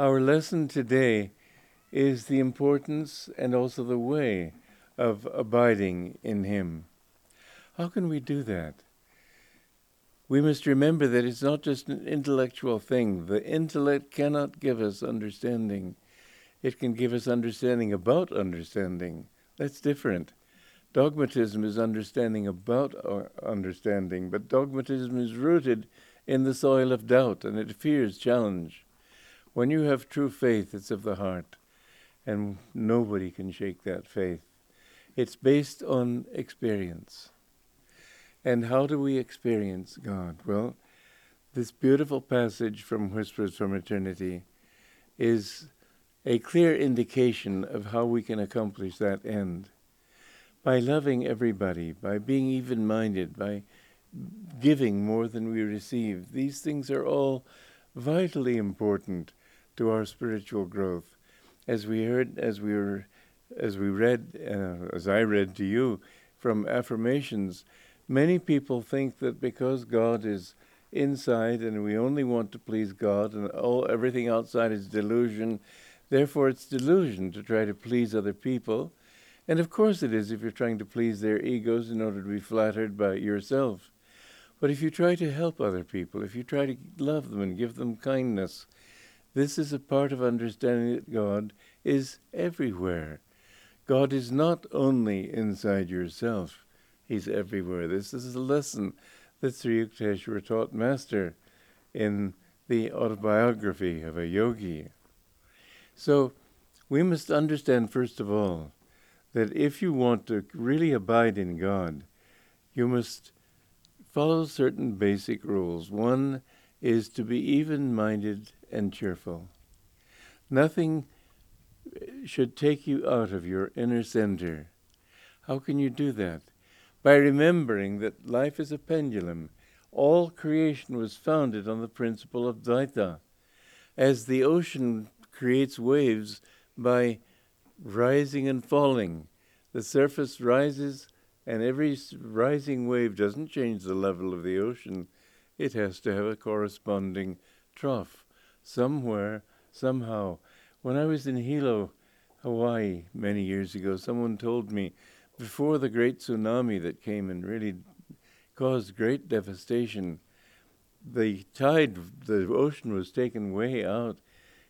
Our lesson today is the importance and also the way of abiding in Him. How can we do that? We must remember that it's not just an intellectual thing. The intellect cannot give us understanding. It can give us understanding about understanding. That's different. Dogmatism is understanding about our understanding, but dogmatism is rooted in the soil of doubt and it fears challenge. When you have true faith, it's of the heart, and nobody can shake that faith. It's based on experience. And how do we experience God? Well, this beautiful passage from Whispers from Eternity is a clear indication of how we can accomplish that end. By loving everybody, by being even minded, by giving more than we receive. These things are all vitally important to our spiritual growth. As we heard, as we were, as we read, uh, as I read to you from affirmations, many people think that because God is inside and we only want to please God and all everything outside is delusion, therefore it's delusion to try to please other people. And of course it is if you're trying to please their egos in order to be flattered by yourself. But if you try to help other people, if you try to love them and give them kindness, this is a part of understanding that God is everywhere. God is not only inside yourself, He's everywhere. This is a lesson that Sri Yukteswar taught Master in the autobiography of a yogi. So we must understand, first of all, that if you want to really abide in God, you must follow certain basic rules. One is to be even minded and cheerful. Nothing uh, should take you out of your inner center. How can you do that? By remembering that life is a pendulum. All creation was founded on the principle of Dvaita. As the ocean creates waves by rising and falling, the surface rises, and every rising wave doesn't change the level of the ocean. It has to have a corresponding trough somewhere, somehow. When I was in Hilo, Hawaii, many years ago, someone told me before the great tsunami that came and really caused great devastation, the tide, the ocean was taken way out,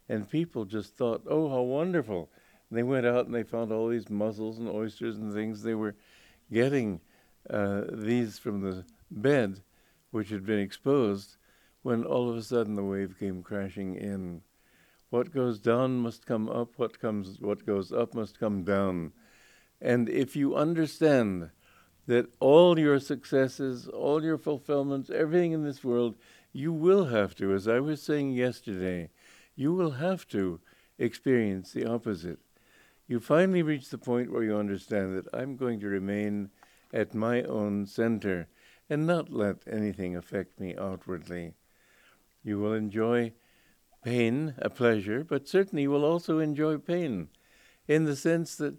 and people just thought, oh, how wonderful. And they went out and they found all these mussels and oysters and things. They were getting uh, these from the bed, which had been exposed, when all of a sudden the wave came crashing in. What goes down must come up, what comes what goes up must come down. And if you understand that all your successes, all your fulfillments, everything in this world, you will have to, as I was saying yesterday, you will have to experience the opposite. You finally reach the point where you understand that I'm going to remain at my own center and not let anything affect me outwardly. You will enjoy pain, a pleasure, but certainly you will also enjoy pain in the sense that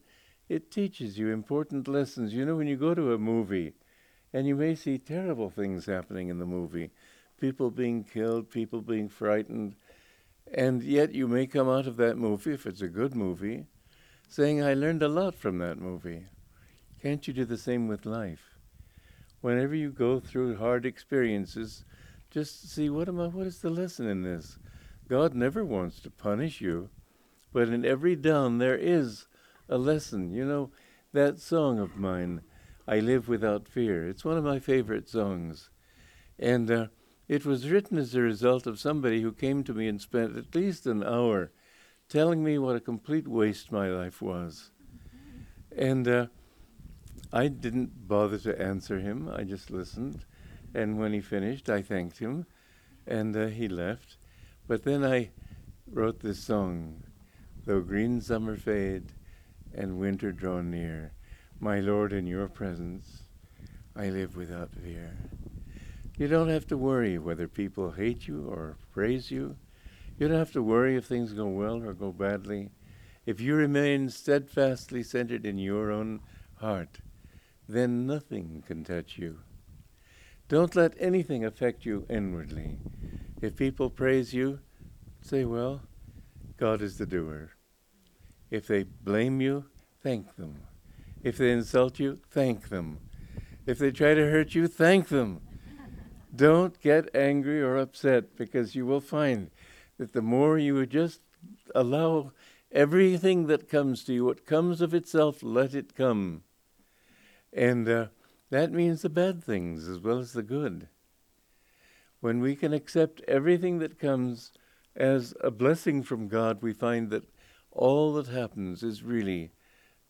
it teaches you important lessons. You know, when you go to a movie and you may see terrible things happening in the movie, people being killed, people being frightened, and yet you may come out of that movie, if it's a good movie, saying, I learned a lot from that movie. Can't you do the same with life? Whenever you go through hard experiences, just see what am I what is the lesson in this? God never wants to punish you, but in every down there is a lesson. You know, that song of mine, I Live Without Fear, it's one of my favorite songs. And uh, it was written as a result of somebody who came to me and spent at least an hour telling me what a complete waste my life was. And uh, I didn't bother to answer him, I just listened. And when he finished, I thanked him, and uh, he left. But then I wrote this song Though green summer fade and winter draw near, my Lord, in your presence, I live without fear. You don't have to worry whether people hate you or praise you. You don't have to worry if things go well or go badly. If you remain steadfastly centered in your own heart, then nothing can touch you. Don't let anything affect you inwardly. If people praise you, say, well, God is the doer. If they blame you, thank them. If they insult you, thank them. If they try to hurt you, thank them. Don't get angry or upset because you will find that the more you just allow everything that comes to you, what comes of itself, let it come. And uh, that means the bad things as well as the good. When we can accept everything that comes as a blessing from God, we find that all that happens is really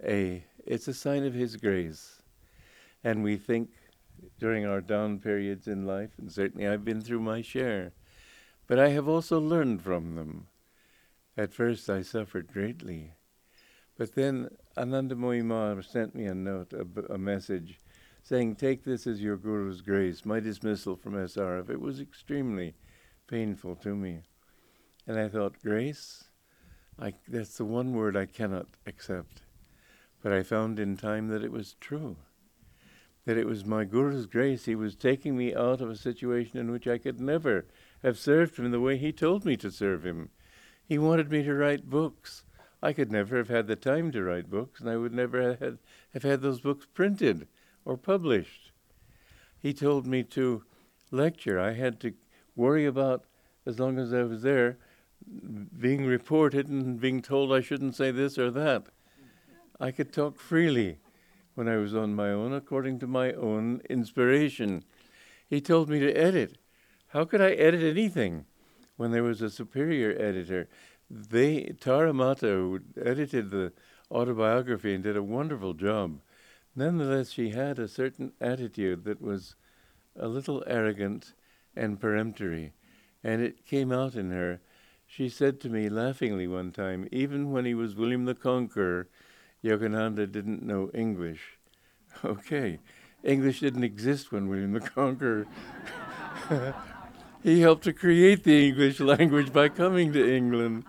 a it's a sign of his grace. And we think during our down periods in life, and certainly I've been through my share, but I have also learned from them. At first I suffered greatly. But then Anandamoyi Ma sent me a note, a, a message, saying, Take this as your Guru's grace, my dismissal from SRF. It was extremely painful to me. And I thought, grace? I, that's the one word I cannot accept. But I found in time that it was true. That it was my Guru's grace. He was taking me out of a situation in which I could never have served him the way he told me to serve him. He wanted me to write books. I could never have had the time to write books, and I would never have had, have had those books printed or published. He told me to lecture. I had to worry about, as long as I was there, being reported and being told I shouldn't say this or that. I could talk freely when I was on my own, according to my own inspiration. He told me to edit. How could I edit anything when there was a superior editor? They Taramata, who edited the autobiography and did a wonderful job. Nonetheless, she had a certain attitude that was a little arrogant and peremptory, and it came out in her. She said to me laughingly one time, even when he was William the Conqueror, Yogananda didn't know English. Okay, English didn't exist when William the Conqueror. he helped to create the English language by coming to England.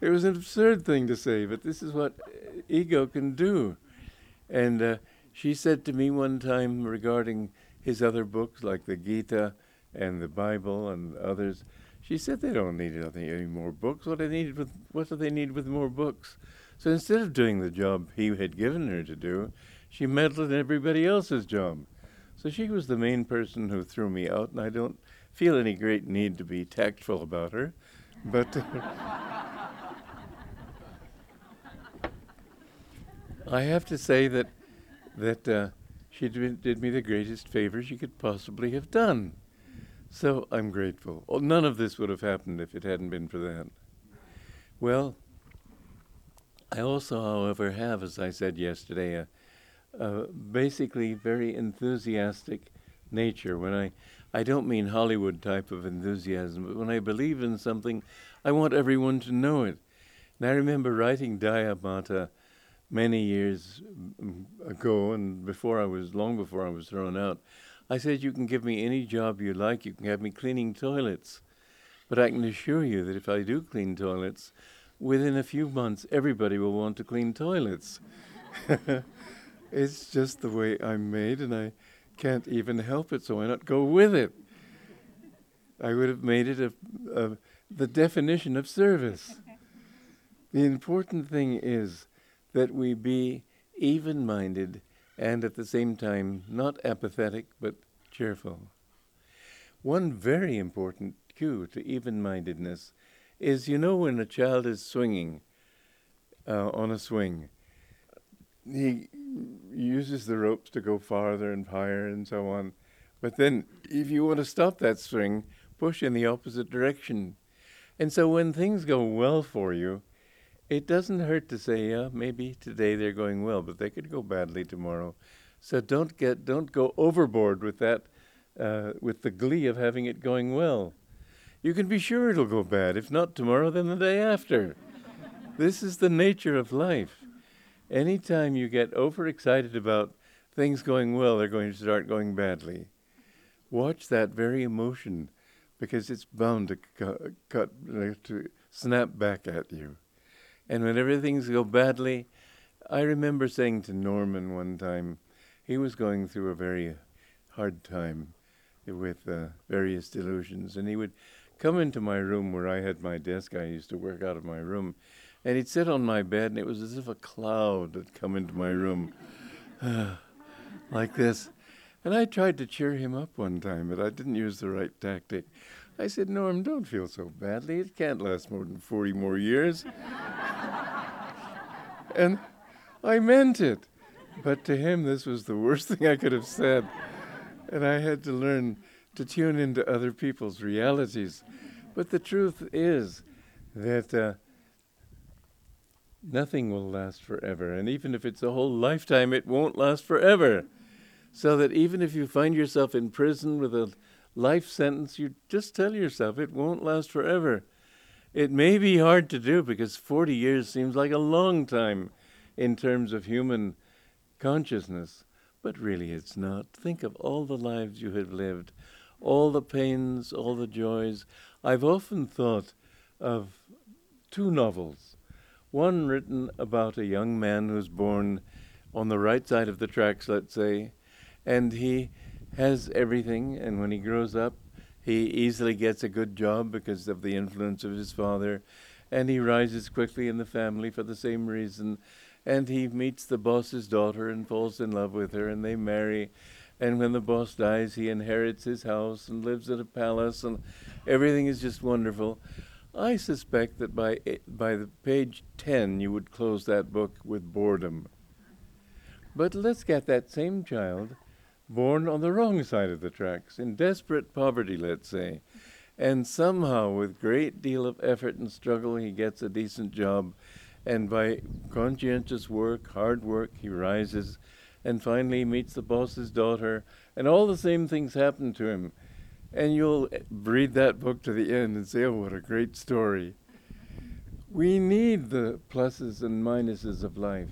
It was an absurd thing to say, but this is what ego can do. And uh, she said to me one time regarding his other books, like the Gita and the Bible and others, she said they don't need any more books. What they needed with what do they need with more books? So instead of doing the job he had given her to do, she meddled in everybody else's job. So she was the main person who threw me out, and I don't feel any great need to be tactful about her. But I have to say that that uh, she did, did, me the greatest favor she could possibly have done. So I'm grateful. Well, none of this would have happened if it hadn't been for that. Well, I also, however, have, as I said yesterday, a, a basically very enthusiastic nature. When I, I don't mean Hollywood type of enthusiasm, but when I believe in something, I want everyone to know it. And I remember writing Daya Mata many years ago, and before I was long before I was thrown out. I said, "You can give me any job you like. You can have me cleaning toilets, but I can assure you that if I do clean toilets, within a few months, everybody will want to clean toilets. it's just the way I'm made, and I can't even help it, so why not go with it? I would have made it a, a, the definition of service. the important thing is that we be even minded and at the same time not apathetic but cheerful. One very important cue to even mindedness is you know when a child is swinging uh, on a swing, he uses the ropes to go farther and higher and so on. But then, if you want to stop that swing, push in the opposite direction. And so, when things go well for you, it doesn't hurt to say, yeah, maybe today they're going well, but they could go badly tomorrow. So don't get, don't go overboard with that, uh, with the glee of having it going well you can be sure it'll go bad. If not tomorrow, then the day after. this is the nature of life. Anytime you get overexcited about things going well, they're going to start going badly. Watch that very emotion because it's bound to cut, to snap back at you. And when everything's go badly, I remember saying to Norman one time, he was going through a very hard time with uh, various delusions, and he would come into my room where I had my desk. I used to work out of my room. And he'd sit on my bed, and it was as if a cloud had come into my room, like this. And I tried to cheer him up one time, but I didn't use the right tactic. I said, Norm, don't feel so badly. It can't last more than 40 more years. and I meant it. But to him, this was the worst thing I could have said. And I had to learn to tune into other people's realities. But the truth is that uh, nothing will last forever. And even if it's a whole lifetime, it won't last forever. So that even if you find yourself in prison with a life sentence, you just tell yourself it won't last forever. It may be hard to do because 40 years seems like a long time in terms of human consciousness, but really it's not. Think of all the lives you have lived, all the pains, all the joys. I've often thought of two novels. One written about a young man who's born on the right side of the tracks, let's say, and he has everything, and when he grows up, he easily gets a good job because of the influence of his father, and he rises quickly in the family for the same reason. And he meets the boss's daughter and falls in love with her, and they marry. And when the boss dies, he inherits his house and lives at a palace, and everything is just wonderful. I suspect that by eh, by the page ten, you would close that book with boredom. But let's get that same child born on the wrong side of the tracks, in desperate poverty, let's say. And somehow, with great deal of effort and struggle, he gets a decent job. And by conscientious work, hard work, he rises and finally meets the boss's daughter. And all the same things happen to him. And you'll read that book to the end and say, oh, what a great story. We need the pluses and minuses of life.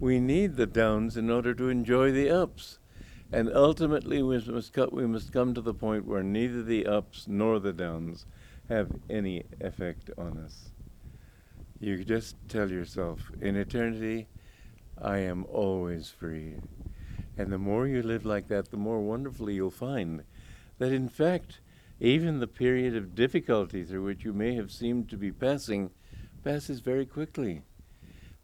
We need the downs in order to enjoy the ups. And ultimately, we must, co- we must come to the point where neither the ups nor the downs have any effect on us. You just tell yourself, in eternity, I am always free. And the more you live like that, the more wonderfully you'll find that, in fact, even the period of difficulty through which you may have seemed to be passing passes very quickly.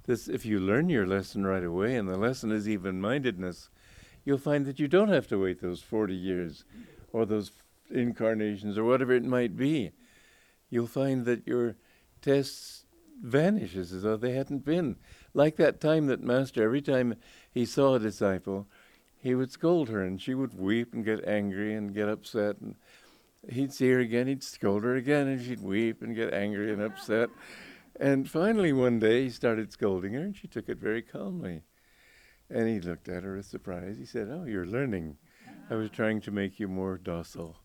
This, if you learn your lesson right away, and the lesson is even mindedness, you'll find that you don't have to wait those 40 years or those incarnations or whatever it might be. You'll find that your tests vanishes as though they hadn't been. Like that time that Master, every time he saw a disciple, he would scold her and she would weep and get angry and get upset. And he'd see her again, he'd scold her again, and she'd weep and get angry and upset. And finally, one day, he started scolding her, and she took it very calmly. And he looked at her with surprise. He said, Oh, you're learning. I was trying to make you more docile.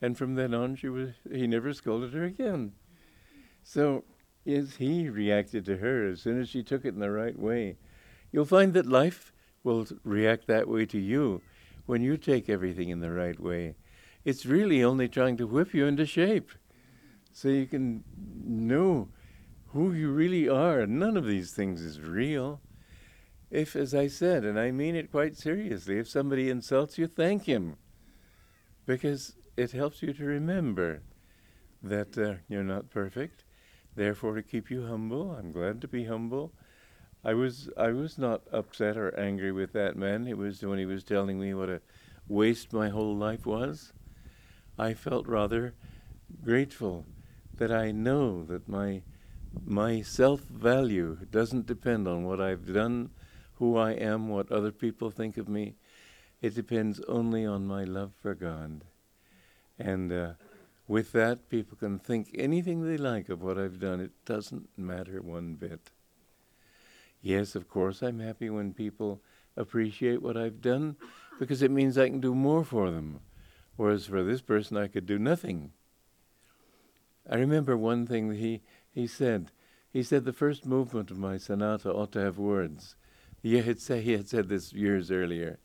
And from then on, she was, he never scolded her again. So, as he reacted to her, as soon as she took it in the right way, you'll find that life will react that way to you when you take everything in the right way. It's really only trying to whip you into shape so you can know who you really are. None of these things is real. If, as I said, and I mean it quite seriously, if somebody insults you, thank him. Because it helps you to remember that uh, you're not perfect. Therefore, to keep you humble, I'm glad to be humble. I was I was not upset or angry with that man. It was when he was telling me what a waste my whole life was. I felt rather grateful that I know that my my self value doesn't depend on what I've done who I am, what other people think of me. It depends only on my love for God. And uh, with that, people can think anything they like of what I've done. It doesn't matter one bit. Yes, of course, I'm happy when people appreciate what I've done because it means I can do more for them. Whereas for this person, I could do nothing. I remember one thing he, he said. He said the first movement of my sonata ought to have words. He had, say, he had said this years earlier.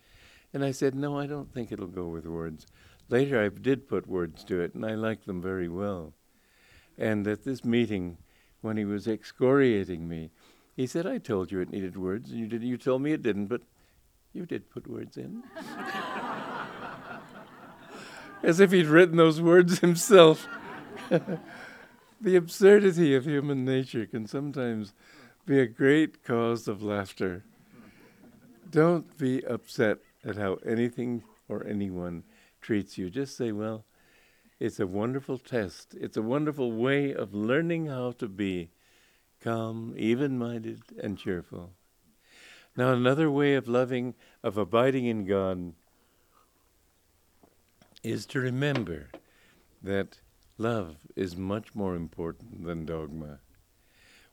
And I said, No, I don't think it'll go with words. Later, I did put words to it, and I liked them very well. And at this meeting, when he was excoriating me, he said, I told you it needed words, and you, did, you told me it didn't, but you did put words in. As if he'd written those words himself. the absurdity of human nature can sometimes be a great cause of laughter. Don't be upset at how anything or anyone treats you. Just say, well, it's a wonderful test. It's a wonderful way of learning how to be calm, even minded, and cheerful. Now, another way of loving, of abiding in God, is to remember that love is much more important than dogma.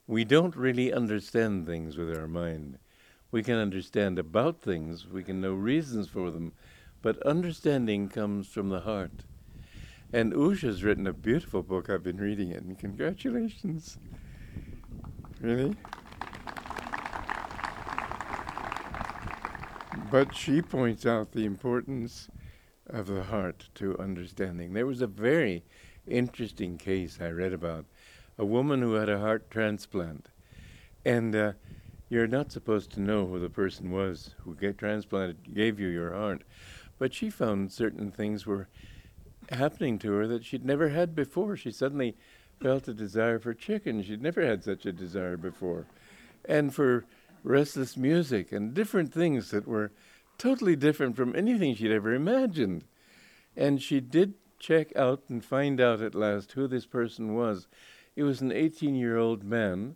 We don't really understand things with our mind. We can understand about things, we can know reasons for them, but understanding comes from the heart. And Usha's written a beautiful book. I've been reading it, and congratulations. Really? But she points out the importance of the heart to understanding. There was a very interesting case I read about a woman who had a heart transplant. And uh, you're not supposed to know who the person was who get transplanted, gave you your heart. But she found certain things were happening to her that she'd never had before. She suddenly felt a desire for chicken. She'd never had such a desire before. And for restless music and different things that were totally different from anything she'd ever imagined. And she did check out and find out at last who this person was. It was an 18 year old man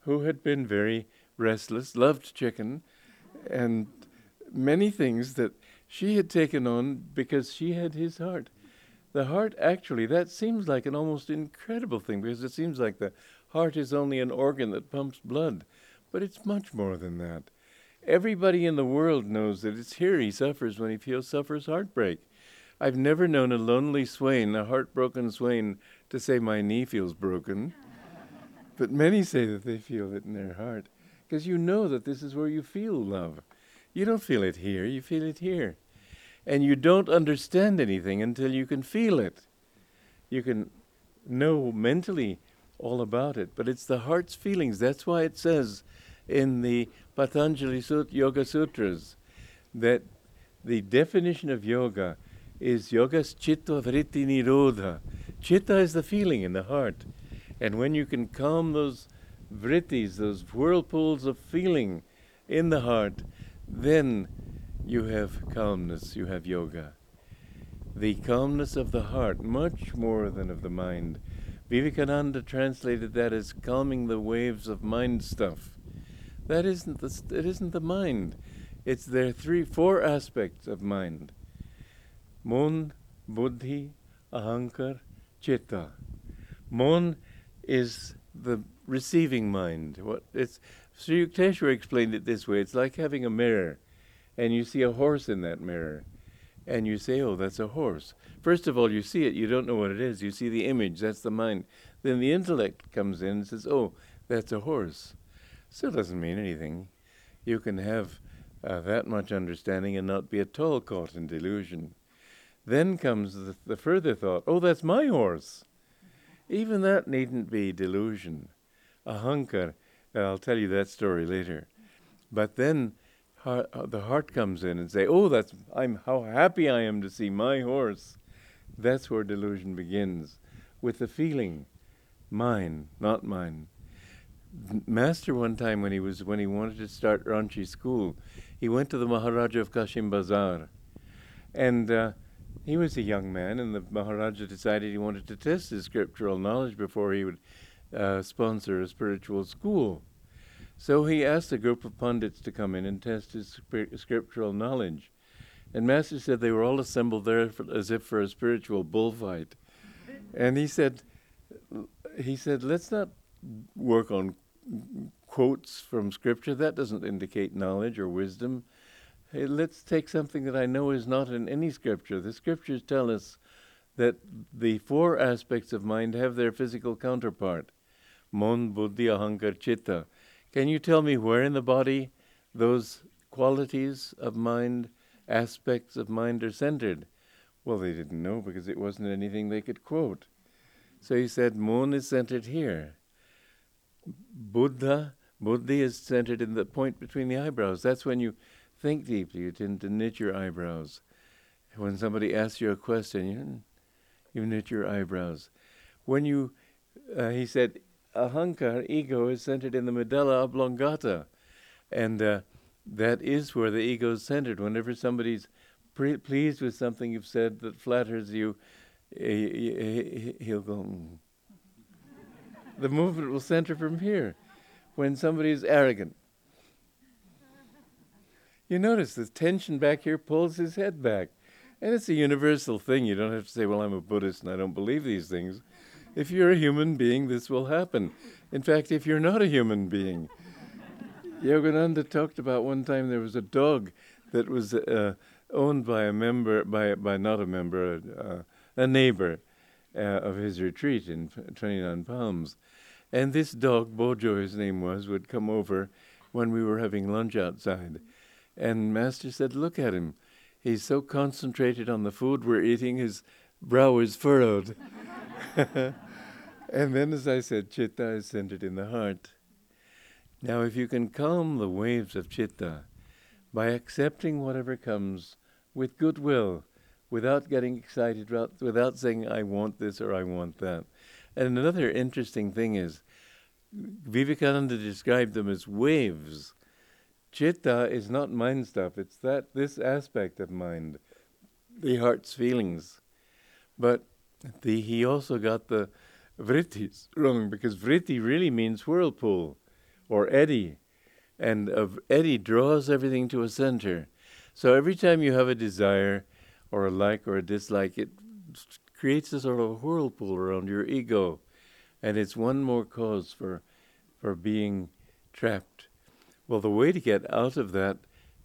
who had been very restless, loved chicken, and many things that she had taken on because she had his heart. The heart, actually, that seems like an almost incredible thing because it seems like the heart is only an organ that pumps blood, but it's much more than that. Everybody in the world knows that it's here he suffers when he feels suffers heartbreak. I've never known a lonely swain, a heartbroken swain, to say my knee feels broken. but many say that they feel it in their heart because you know that this is where you feel love. You don't feel it here, you feel it here and you don't understand anything until you can feel it. You can know mentally all about it, but it's the heart's feelings. That's why it says in the Patanjali Sut- Yoga Sutras that the definition of yoga is yogas chitta vritti nirodha. Chitta is the feeling in the heart. And when you can calm those vrittis, those whirlpools of feeling in the heart, then you have calmness, you have yoga. The calmness of the heart, much more than of the mind. Vivekananda translated that as calming the waves of mind stuff. That isn't the, it isn't the mind. It's there three, four aspects of mind. Mon, buddhi, ahankar, chitta. Mon is the receiving mind. What it's Sri Yukteswar explained it this way: it's like having a mirror and you see a horse in that mirror, and you say, Oh, that's a horse. First of all, you see it, you don't know what it is. You see the image, that's the mind. Then the intellect comes in and says, Oh, that's a horse. Still doesn't mean anything. You can have uh, that much understanding and not be at all caught in delusion. Then comes the, the further thought, Oh, that's my horse. Even that needn't be delusion. A Ahankar, I'll tell you that story later. But then heart, uh, the heart comes in and say, "Oh, that's I'm how happy I am to see my horse." That's where delusion begins, with the feeling, mine, not mine. Master one time when he was when he wanted to start Ranchi school, he went to the Maharaja of Kashim Bazar, and uh, he was a young man, and the Maharaja decided he wanted to test his scriptural knowledge before he would uh, sponsor a spiritual school. So he asked a group of pundits to come in and test his scriptural knowledge. And Master said they were all assembled there for, as if for a spiritual bullfight. And he said, he said, let's not work on quotes from scripture. That doesn't indicate knowledge or wisdom. Hey, let's take something that I know is not in any scripture. The scriptures tell us that the four aspects of mind have their physical counterpart. Mon, buddhi, ahankar, chitta. Can you tell me where in the body those qualities of mind, aspects of mind are centered? Well, they didn't know because it wasn't anything they could quote. So he said, Mon is centered here. Buddha, Buddhi is centered in the point between the eyebrows. That's when you think deeply. You tend to knit your eyebrows. When somebody asks you a question, you, you knit your eyebrows. when you, uh, he said, ahankar, ego, is centered in the medulla oblongata. And uh, that is where the ego is centered. Whenever somebody's pre- pleased with something you've said that flatters you, he, will go, mm. the movement will center from here. When somebody is arrogant, you notice the tension back here pulls his head back. And it's a universal thing. You don't have to say, well, I'm a Buddhist and I don't believe these things. If you're a human being, this will happen. In fact, if you're not a human being, Yogananda talked about one time there was a dog that was uh, owned by a member, by, by not a member, uh, a neighbor uh, of his retreat in 29 Palms. And this dog, Bojo, his name was, would come over when we were having lunch outside. And Master said, Look at him. He's so concentrated on the food we're eating, his brow is furrowed. and then, as I said, chitta is centered in the heart. Now, if you can calm the waves of chitta by accepting whatever comes with goodwill, without getting excited, without saying, I want this or I want that. And another interesting thing is, Vivekananda described them as waves Chitta is not mind stuff, it's that this aspect of mind, the heart's feelings. But the, he also got the vrittis wrong because vritti really means whirlpool or eddy. And a eddy draws everything to a center. So every time you have a desire or a like or a dislike, it creates a sort of whirlpool around your ego. And it's one more cause for, for being trapped. Well, the way to get out of that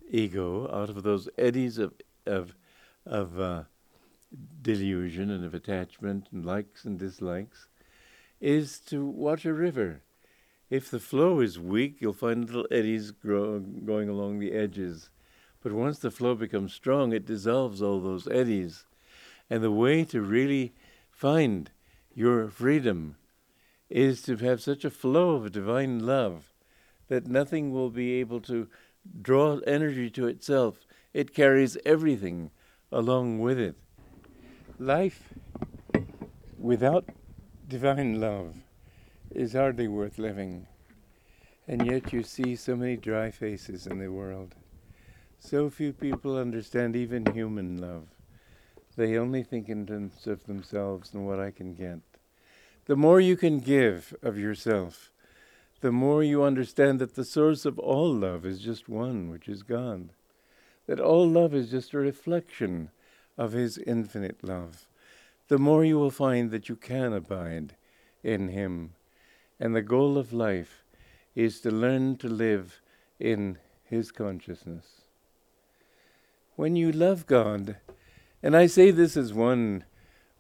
ego, out of those eddies of of of uh, delusion and of attachment and likes and dislikes, is to watch a river. If the flow is weak, you'll find little eddies grow, going along the edges. But once the flow becomes strong, it dissolves all those eddies. And the way to really find your freedom is to have such a flow of divine love that nothing will be able to draw energy to itself. It carries everything along with it. Life without divine love is hardly worth living. And yet you see so many dry faces in the world. So few people understand even human love. They only think in terms of themselves and what I can get. The more you can give of yourself, the more you understand that the source of all love is just one, which is God. That all love is just a reflection of His infinite love. The more you will find that you can abide in Him. And the goal of life is to learn to live in His consciousness. When you love God, and I say this as one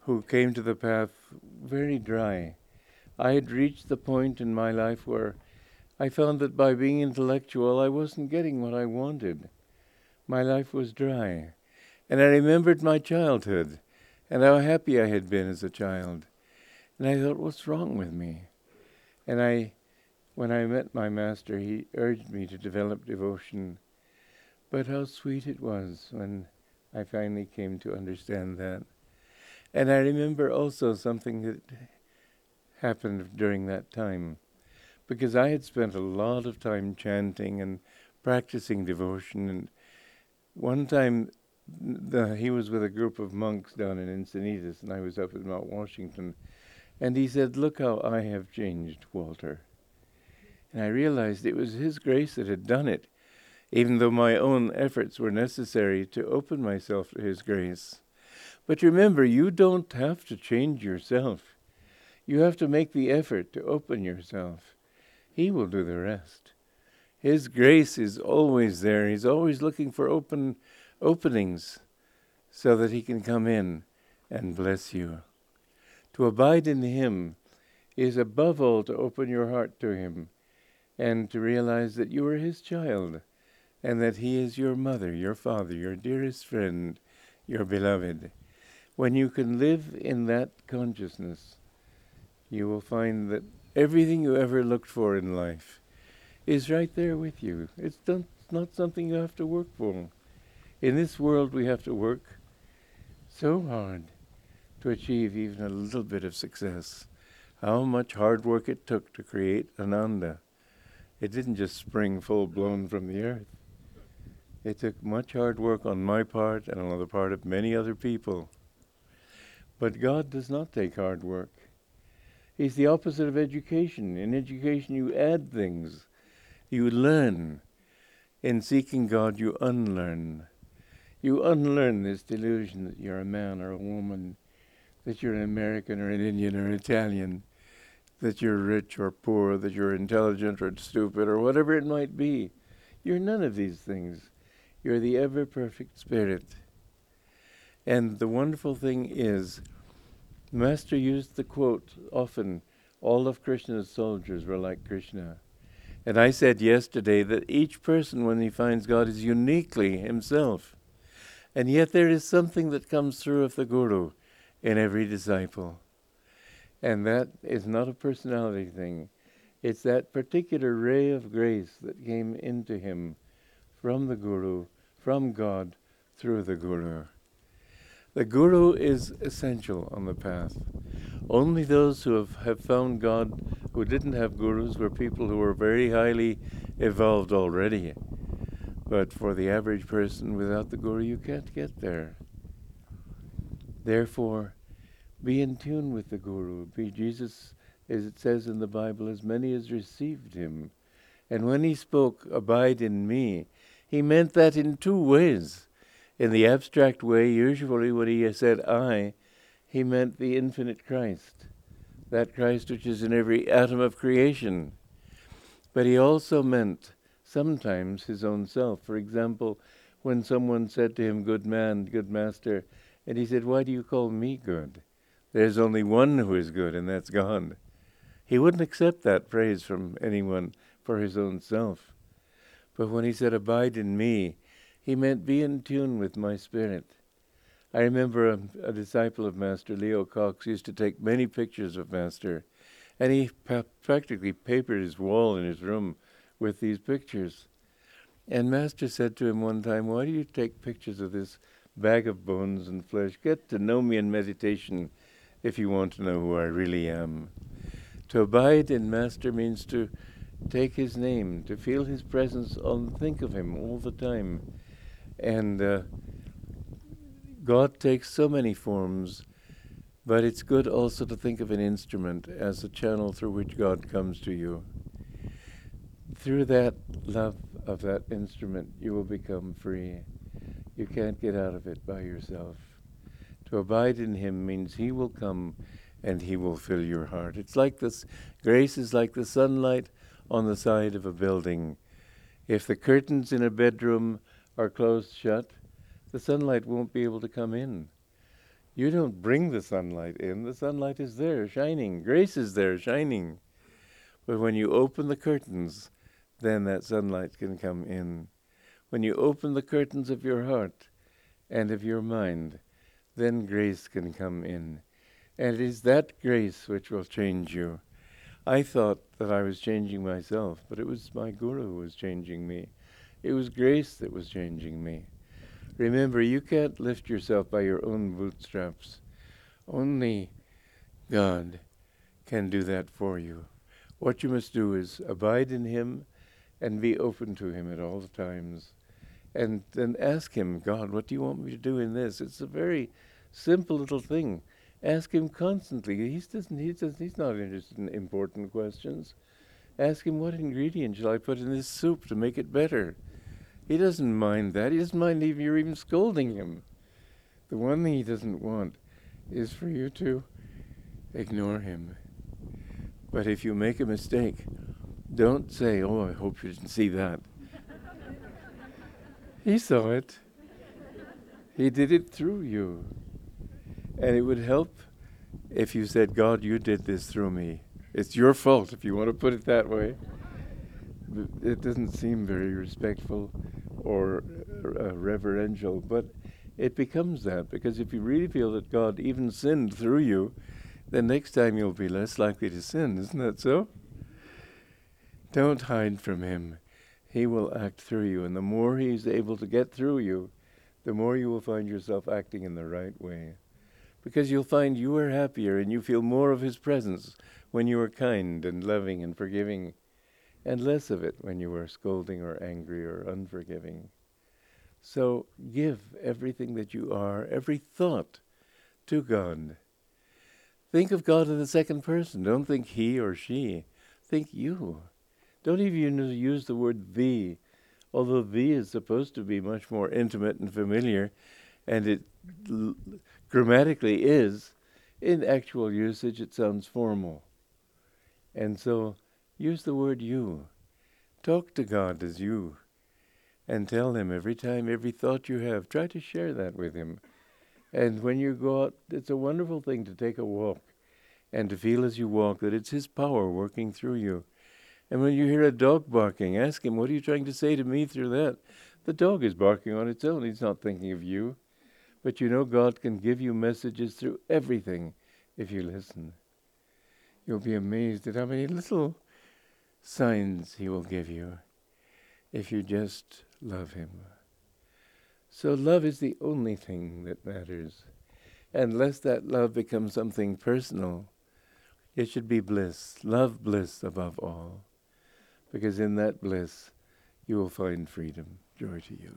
who came to the path very dry, I had reached the point in my life where I found that by being intellectual, I wasn't getting what I wanted. My life was dry. And I remembered my childhood and how happy I had been as a child. And I thought, what's wrong with me? And I, when I met my master, he urged me to develop devotion. But how sweet it was when I finally came to understand that. And I remember also something that happened during that time. Because I had spent a lot of time chanting and practicing devotion. And one time the, he was with a group of monks down in Encinitas, and I was up at Mount Washington. And he said, Look how I have changed, Walter. And I realized it was his grace that had done it, even though my own efforts were necessary to open myself to his grace. But remember, you don't have to change yourself. You have to make the effort to open yourself. He will do the rest. His grace is always there. He's always looking for open openings so that he can come in and bless you. To abide in him is above all to open your heart to him and to realize that you are his child and that he is your mother, your father, your dearest friend, your beloved. When you can live in that consciousness, you will find that everything you ever looked for in life is right there with you. It's not something you have to work for. In this world, we have to work so hard to achieve even a little bit of success. how much hard work it took to create Ananda. It didn't just spring full blown from the earth. It took much hard work on my part and on the part of many other people. But God does not take hard work. He's the opposite of education. In education, you add things, you learn. In seeking God, you unlearn. You unlearn this delusion that you're a man or a woman, that you're an American or an Indian or an Italian, that you're rich or poor, that you're intelligent or stupid, or whatever it might be. You're none of these things. You're the ever perfect Spirit. And the wonderful thing is, Master used the quote often all of Krishna's soldiers were like Krishna. And I said yesterday that each person, when he finds God, is uniquely himself. And yet there is something that comes through of the Guru in every disciple. And that is not a personality thing. It's that particular ray of grace that came into him from the Guru, from God, through the Guru. The Guru is essential on the path. Only those who have, have found God who didn't have gurus were people who were very highly evolved already. But for the average person without the Guru, you can't get there. Therefore, be in tune with the Guru. Be Jesus, as it says in the Bible, as many as received him. And when he spoke, Abide in me, he meant that in two ways. In the abstract way, usually when he said I, he meant the infinite Christ, that Christ which is in every atom of creation. But he also meant sometimes his own self. For example, when someone said to him, Good man, good master, and he said, Why do you call me good? There's only one who is good, and that's God. He wouldn't accept that praise from anyone for his own self. But when he said, Abide in me, he meant be in tune with my spirit. I remember a, a disciple of Master, Leo Cox, used to take many pictures of Master, and he pa- practically papered his wall in his room with these pictures. And Master said to him one time, Why do you take pictures of this bag of bones and flesh? Get to know me in meditation if you want to know who I really am. To abide in Master means to take his name, to feel his presence, and think of him all the time. And uh, God takes so many forms, but it's good also to think of an instrument as a channel through which God comes to you. Through that love of that instrument, you will become free. You can't get out of it by yourself. To abide in Him means He will come and He will fill your heart. It's like this grace is like the sunlight on the side of a building. If the curtains in a bedroom are closed shut, the sunlight won't be able to come in. You don't bring the sunlight in, the sunlight is there, shining. Grace is there, shining. But when you open the curtains, then that sunlight can come in. When you open the curtains of your heart and of your mind, then grace can come in. And it is that grace which will change you. I thought that I was changing myself, but it was my Guru who was changing me. It was grace that was changing me. Remember, you can't lift yourself by your own bootstraps. Only God can do that for you. What you must do is abide in Him and be open to Him at all times. And then ask Him, God, what do you want me to do in this? It's a very simple little thing. Ask Him constantly. He's, doesn't, he doesn't, he's not interested in important questions. Ask Him, what ingredient shall I put in this soup to make it better? He doesn't mind that. He doesn't mind even you're even scolding him. The one thing he doesn't want is for you to ignore him. But if you make a mistake, don't say, Oh, I hope you didn't see that. he saw it. He did it through you. And it would help if you said, God, you did this through me. It's your fault, if you want to put it that way. It doesn't seem very respectful or uh, reverential, but it becomes that because if you really feel that God even sinned through you, then next time you'll be less likely to sin. Isn't that so? Don't hide from Him. He will act through you, and the more He's able to get through you, the more you will find yourself acting in the right way. because you'll find you are happier and you feel more of His presence when you are kind and loving and forgiving, and less of it when you are scolding or angry or unforgiving. So give everything that you are, every thought, to God. Think of God in the second person. Don't think he or she. Think you. Don't even use the word thee, although thee is supposed to be much more intimate and familiar, and it l- grammatically is. In actual usage, it sounds formal. And so use the word you. Talk to God as you. And tell Him every time, every thought you have, try to share that with Him. And when you go out, it's a wonderful thing to take a walk and to feel as you walk that it's His power working through you. And when you hear a dog barking, ask Him, What are you trying to say to me through that? The dog is barking on its own. He's not thinking of you. But you know God can give you messages through everything if you listen. You'll be amazed at how many little signs He will give you if you just love Him. So, love is the only thing that matters. And lest that love becomes something personal, it should be bliss. Love bliss above all. Because in that bliss, you will find freedom. Joy to you.